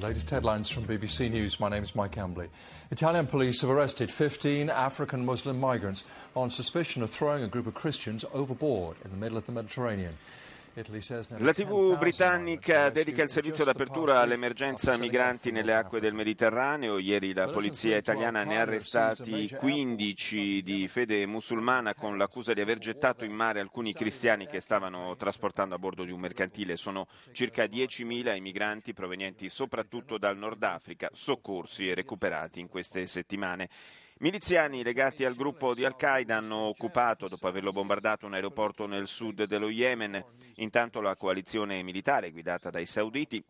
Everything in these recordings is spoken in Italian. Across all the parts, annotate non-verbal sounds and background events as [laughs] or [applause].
Latest headlines from BBC News. My name is Mike Ambley. Italian police have arrested 15 African Muslim migrants on suspicion of throwing a group of Christians overboard in the middle of the Mediterranean. La TV britannica dedica il servizio d'apertura all'emergenza migranti nelle acque del Mediterraneo. Ieri la polizia italiana ne ha arrestati 15 di fede musulmana con l'accusa di aver gettato in mare alcuni cristiani che stavano trasportando a bordo di un mercantile. Sono circa 10.000 i migranti provenienti soprattutto dal Nord Africa, soccorsi e recuperati in queste settimane. Miliziani legati al gruppo di Al-Qaeda hanno occupato, dopo averlo bombardato, un aeroporto nel sud dello Yemen. Intanto la coalizione militare guidata dai sauditi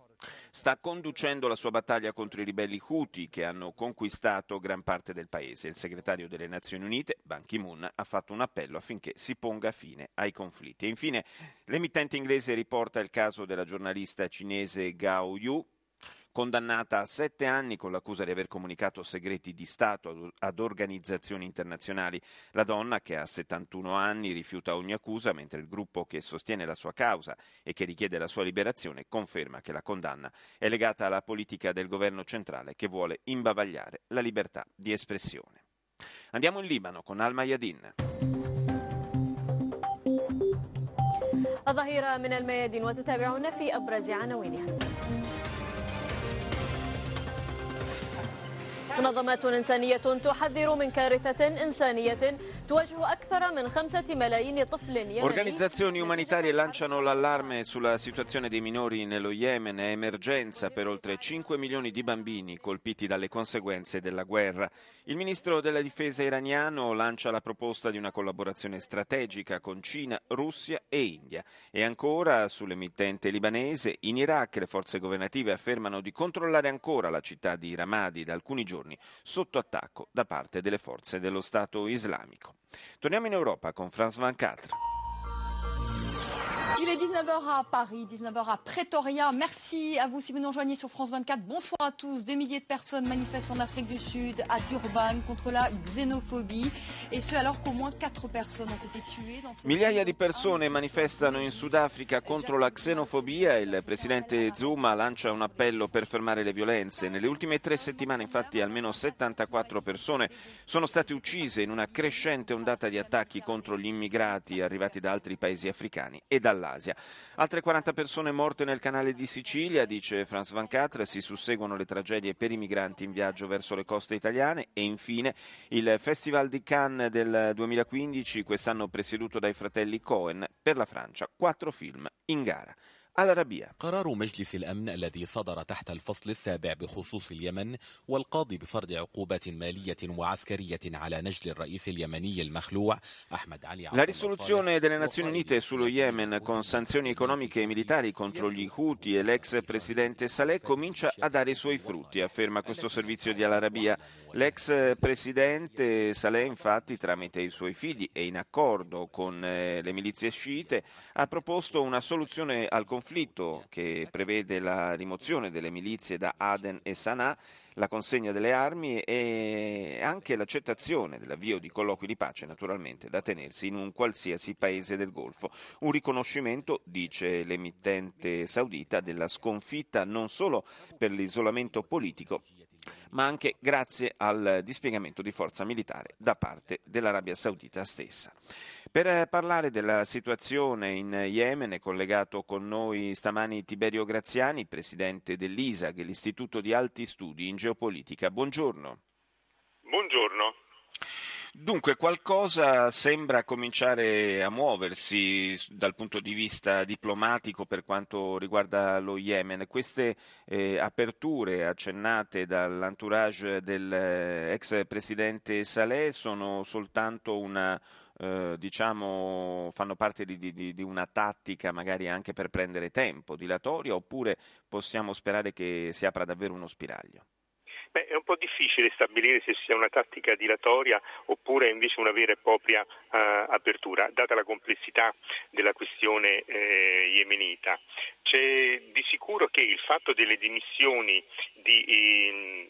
sta conducendo la sua battaglia contro i ribelli Houthi che hanno conquistato gran parte del paese. Il segretario delle Nazioni Unite, Ban Ki-moon, ha fatto un appello affinché si ponga fine ai conflitti. E infine l'emittente inglese riporta il caso della giornalista cinese Gao Yu, condannata a sette anni con l'accusa di aver comunicato segreti di Stato ad organizzazioni internazionali. La donna, che ha 71 anni, rifiuta ogni accusa, mentre il gruppo che sostiene la sua causa e che richiede la sua liberazione conferma che la condanna è legata alla politica del governo centrale che vuole imbavagliare la libertà di espressione. Andiamo in Libano con Al Mayadin. الظهيرة من الميادين وتتابعون في أبرز عناوينها منظمات إنسانية تحذر من كارثة إنسانية تواجه أكثر من خمسة ملايين طفل يمني Organizzazioni umanitarie lanciano l'allarme sulla situazione dei minori nello Yemen. È emergenza per oltre 5 milioni di bambini colpiti dalle conseguenze della guerra. Il ministro della difesa iraniano lancia la proposta di una collaborazione strategica con Cina, Russia e India. E ancora sull'emittente libanese, in Iraq le forze governative affermano di controllare ancora la città di Ramadi da alcuni giorni sotto attacco da parte delle forze dello Stato islamico. Torniamo in Europa con Franz Van Catre. Il est 19h à Paris, 19h à Pretoria. Merci à vous si vous nous rejoignez sur France 24. Bonsoir à tous. Des milliers de personnes manifestent en Afrique du Sud, à Durban, contre la xénophobie. Et ce, alors qu'au moins 4 personnes ont été tuées Migliaia di persone manifestano in Sudafrica contro la xenofobia. Il presidente Zuma lancia un appello per fermare le violenze. Nelle ultime tre settimane, infatti, almeno 74 persone sono state uccise in una crescente ondata di attacchi contro gli immigrati arrivati da altri paesi africani e dall'Asia. Altre 40 persone morte nel canale di Sicilia, dice Franz Van Catre, si susseguono le tragedie per i migranti in viaggio verso le coste italiane e infine il Festival di Cannes del 2015, quest'anno presieduto dai fratelli Cohen, per la Francia, quattro film in gara. العربية قرار مجلس الأمن الذي صدر تحت الفصل السابع بخصوص اليمن والقاضي بفرض عقوبات مالية وعسكرية على نجل الرئيس اليمني المخلوع أحمد علي La risoluzione delle Nazioni Unite sullo Yemen con sanzioni economiche e militari contro gli Houthi e l'ex presidente Saleh comincia a dare i suoi frutti, afferma questo servizio di Al Arabiya. L'ex presidente Saleh, infatti, tramite i suoi figli e in accordo con eh, le milizie sciite, ha proposto una soluzione al conflitto che prevede la rimozione delle milizie da Aden e Sana'a la consegna delle armi e anche l'accettazione dell'avvio di colloqui di pace, naturalmente da tenersi in un qualsiasi paese del Golfo. Un riconoscimento, dice l'emittente saudita, della sconfitta non solo per l'isolamento politico, ma anche grazie al dispiegamento di forza militare da parte dell'Arabia Saudita stessa. Per parlare della situazione in Yemen è collegato con noi stamani Tiberio Graziani, presidente dell'ISAG, l'Istituto di Alti Studi in Geopolitica. Buongiorno. Buongiorno. Dunque, qualcosa sembra cominciare a muoversi dal punto di vista diplomatico per quanto riguarda lo Yemen. Queste eh, aperture accennate dall'entourage dell'ex presidente Saleh sono soltanto una, eh, diciamo, fanno parte di, di, di, una tattica magari anche per prendere tempo, dilatoria, oppure possiamo sperare che si apra davvero uno spiraglio? Beh, è un po' difficile stabilire se sia una tattica dilatoria oppure invece una vera e propria uh, apertura, data la complessità della questione eh, yemenita. C'è di sicuro che il fatto delle dimissioni di, in,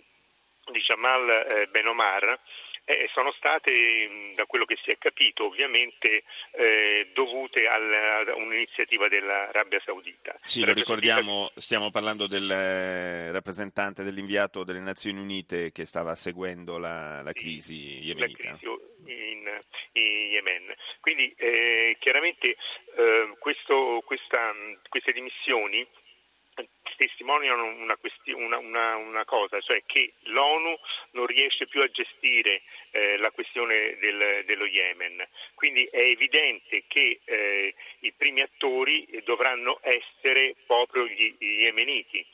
di Jamal eh, Ben Omar eh, sono state, da quello che si è capito, ovviamente eh, dovute alla, a un'iniziativa dell'Arabia Saudita. Sì, lo ricordiamo, Saudita... stiamo parlando del eh, rappresentante dell'inviato delle Nazioni Unite che stava seguendo la, la crisi yemenita. La crisi in, in Yemen. Quindi eh, chiaramente eh, questo, questa, queste dimissioni testimoniano una, una, una, una, cosa, cioè che l'ONU non riesce più a gestire eh, la questione del, dello Yemen. Quindi è evidente che eh, i primi attori dovranno essere proprio gli, gli yemeniti.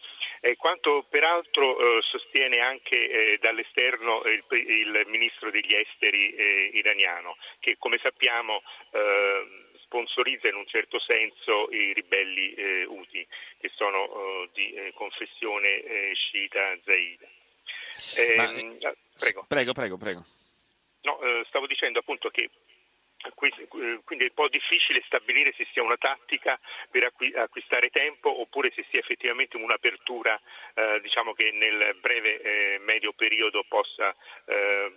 Eh, quanto peraltro eh, sostiene anche eh, dall'esterno il, il, ministro degli esteri eh, iraniano, che come sappiamo sponsorizza in un certo senso i ribelli eh, Houthi, che sono eh, di eh, confessione eh, sciita zaida. Ehm, Ma, prego. prego, prego, prego. No, eh, stavo dicendo appunto che quindi è un po' difficile stabilire se sia una tattica per acquistare tempo oppure se sia effettivamente un'apertura eh, diciamo che nel breve eh, medio periodo possa eh,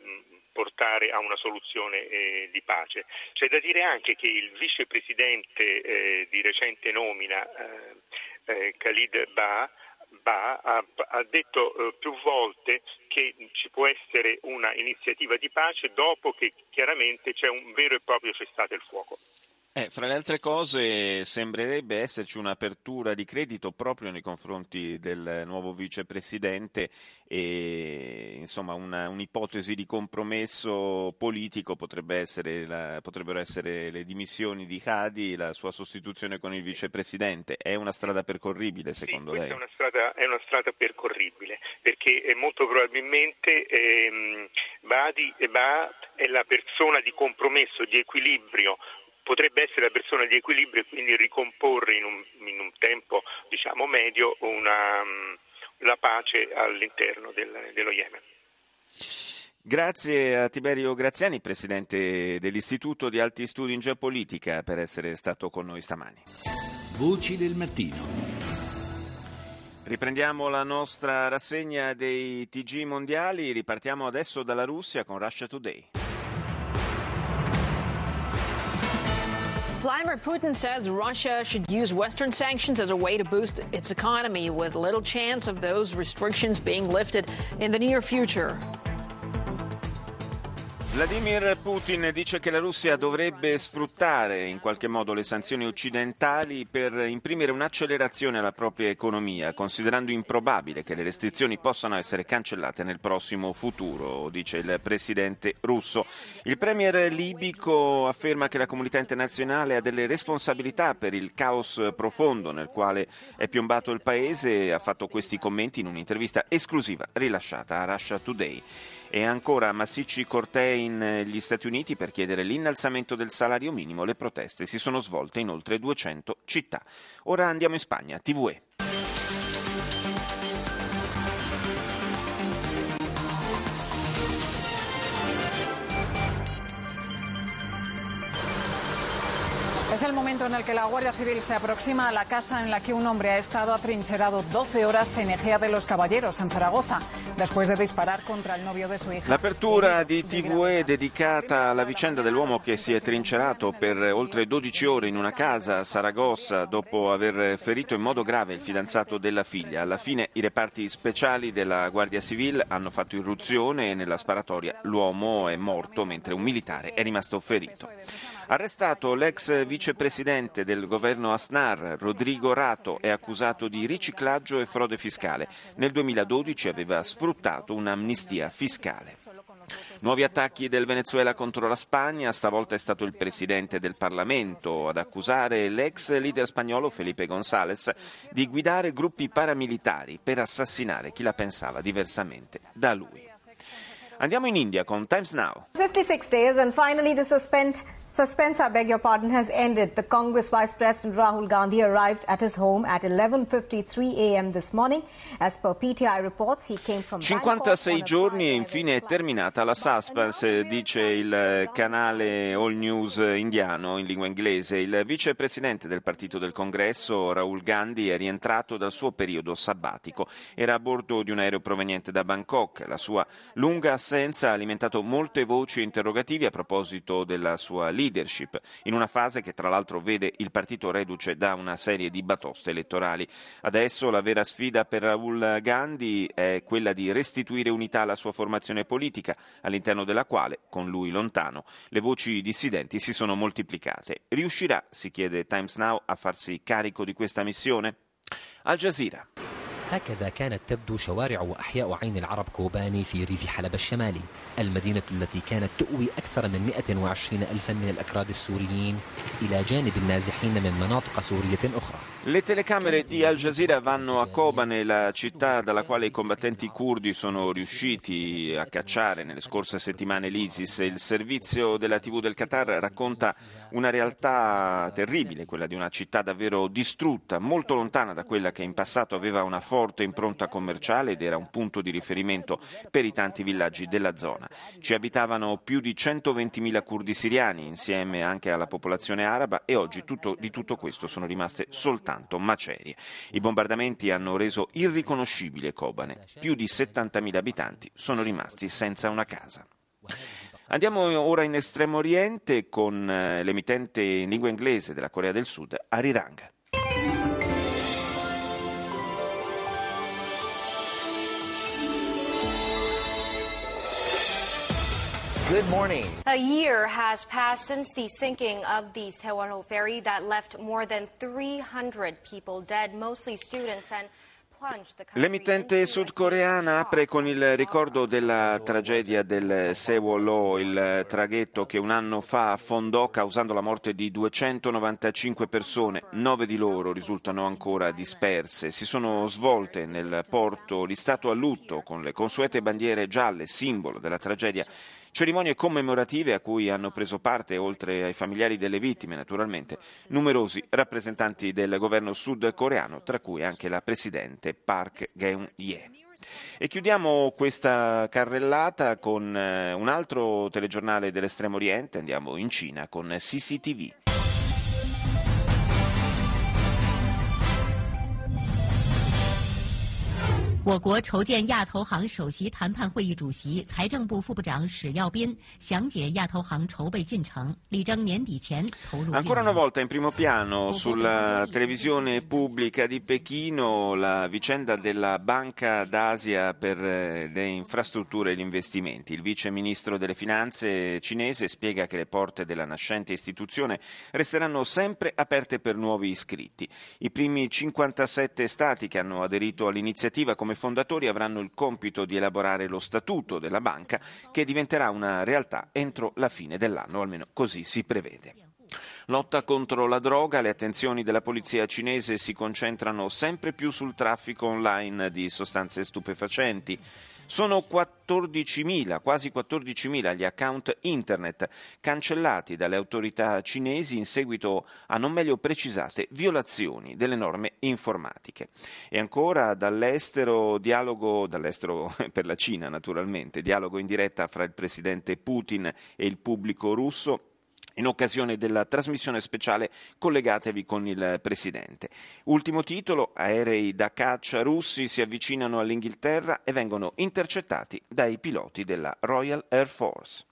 portare a una soluzione eh, di pace. C'è da dire anche che il vicepresidente eh, di recente nomina, eh, eh Khalid Ba, Ba ha, ha, detto eh, più volte che ci può essere una iniziativa di pace dopo che chiaramente c'è un vero e proprio cessate il fuoco. Eh, fra le altre cose sembrerebbe esserci un'apertura di credito proprio nei confronti del nuovo vicepresidente e insomma una, un'ipotesi di compromesso politico potrebbe essere la, potrebbero essere le dimissioni di Hadi, la sua sostituzione con il vicepresidente. È una strada percorribile secondo sì, lei? È una, strada, è una strada percorribile perché molto probabilmente ehm, Badi, Ba è la persona di compromesso, di equilibrio potrebbe essere la persona di equilibrio e quindi ricomporre in un, in un tempo diciamo, medio una, la pace all'interno del, dello Yemen. Grazie a Tiberio Graziani, presidente dell'Istituto di Alti Studi in Geopolitica, per essere stato con noi stamani. Voci del mattino. Riprendiamo la nostra rassegna dei TG mondiali, ripartiamo adesso dalla Russia con Russia Today. Vladimir Putin says Russia should use Western sanctions as a way to boost its economy, with little chance of those restrictions being lifted in the near future. Vladimir Putin dice che la Russia dovrebbe sfruttare in qualche modo le sanzioni occidentali per imprimere un'accelerazione alla propria economia, considerando improbabile che le restrizioni possano essere cancellate nel prossimo futuro, dice il presidente russo. Il premier libico afferma che la comunità internazionale ha delle responsabilità per il caos profondo nel quale è piombato il paese e ha fatto questi commenti in un'intervista esclusiva rilasciata a Russia Today. E ancora massicci cortei negli Stati Uniti per chiedere l'innalzamento del salario minimo. Le proteste si sono svolte in oltre 200 città. Ora andiamo in Spagna. TVE. Es el momento en el que la Guardia Civil se aproxima a la casa en la que un hombre ha estado atrincherado 12 horas en Ejea de los Caballeros, en Zaragoza, después de disparar contra il novio de su hija. L'apertura di TVE dedicata alla vicenda dell'uomo che si è trincerato per oltre 12 ore in una casa a Saragossa dopo aver ferito in modo grave il fidanzato della figlia. Alla fine i reparti speciali della Guardia Civile hanno fatto irruzione e nella sparatoria l'uomo è morto mentre un militare è rimasto ferito. Arrestato l'ex vicepresidente del governo Asnar, Rodrigo Rato, è accusato di riciclaggio e frode fiscale. Nel 2012 aveva sfruttato un'amnistia fiscale. Nuovi attacchi del Venezuela contro la Spagna, stavolta è stato il presidente del Parlamento ad accusare l'ex leader spagnolo Felipe González di guidare gruppi paramilitari per assassinare chi la pensava diversamente da lui. Andiamo in India con Times Now. 56 days and finally the suspend Suspense, I beg your pardon, has ended. The Congress Vice President Rahul Gandhi arrived at his home at 11.53 a.m. this morning. As per PTI reports, he came from 56 giorni e infine è terminata la suspense, dice il canale All News indiano in lingua inglese. Il vicepresidente del partito del congresso, Rahul Gandhi, è rientrato dal suo periodo sabbatico. Era a bordo di un aereo proveniente da Bangkok. La sua lunga assenza ha alimentato molte voci interrogativi a proposito della sua leadership leadership, in una fase che tra l'altro vede il partito reduce da una serie di batoste elettorali. Adesso la vera sfida per Rahul Gandhi è quella di restituire unità alla sua formazione politica, all'interno della quale, con lui lontano, le voci dissidenti si sono moltiplicate. Riuscirà, si chiede Times Now, a farsi carico di questa missione? Al Jazeera. هكذا كانت تبدو شوارع وأحياء عين العرب كوباني في ريف حلب الشمالي المدينة التي كانت تؤوي أكثر من 120 ألفا من الأكراد السوريين إلى جانب النازحين من مناطق سورية أخرى Le telecamere di Al Jazeera vanno a Kobane, la città dalla quale i combattenti curdi sono riusciti a cacciare nelle scorse settimane l'ISIS. Il servizio della TV del Qatar racconta una realtà terribile, quella di una città davvero distrutta, molto lontana da quella che in passato aveva una forte impronta commerciale ed era un punto di riferimento per i tanti villaggi della zona. Ci abitavano più di 120.000 curdi siriani, insieme anche alla popolazione araba, e oggi tutto, di tutto questo sono rimaste soltanto macerie. I bombardamenti hanno reso irriconoscibile Kobane. Più di 70.000 abitanti sono rimasti senza una casa. Andiamo ora in Estremo Oriente con eh, l'emittente in lingua inglese della Corea del Sud, Arirang. Good morning. A year has passed since the sinking of the Sewol ferry that left more than 300 people dead, mostly students and L'emittente sudcoreana apre con il ricordo della tragedia del Sewol, il traghetto che un anno fa affondò causando la morte di 295 persone. Nove di loro risultano ancora disperse. Si sono svolte nel porto di stato a lutto con le consuete bandiere gialle, simbolo della tragedia Cerimonie commemorative a cui hanno preso parte, oltre ai familiari delle vittime naturalmente, numerosi rappresentanti del governo sudcoreano, tra cui anche la presidente Park Geun-hye. E chiudiamo questa carrellata con eh, un altro telegiornale dell'estremo oriente, andiamo in Cina con CCTV. 我国筹建亚投行首席谈判会议主席、财政部副部长史耀斌详解亚投行筹备进程，力争年底前投入。Ancora una volta in primo piano sulla televisione pubblica di Pechino la vicenda della Banca d'Asia per eh, le infrastrutture e gli investimenti. Il vice ministro delle finanze cinese spiega che le porte della nascente istituzione resteranno sempre aperte per nuovi iscritti. I primi 57 stati che hanno aderito all'iniziativa come fondatori avranno il compito di elaborare lo statuto della banca che diventerà una realtà entro la fine dell'anno, almeno così si prevede. Lotta contro la droga, le attenzioni della polizia cinese si concentrano sempre più sul traffico online di sostanze stupefacenti. Sono 14.000, quasi 14.000 gli account internet cancellati dalle autorità cinesi in seguito a non meglio precisate violazioni delle norme informatiche. E ancora dall'estero, dialogo, dall'estero [laughs] per la Cina naturalmente, dialogo in diretta fra il presidente Putin e il pubblico russo in occasione della trasmissione speciale Collegatevi con il Presidente. Ultimo titolo, aerei da caccia russi si avvicinano all'Inghilterra e vengono intercettati dai piloti della Royal Air Force.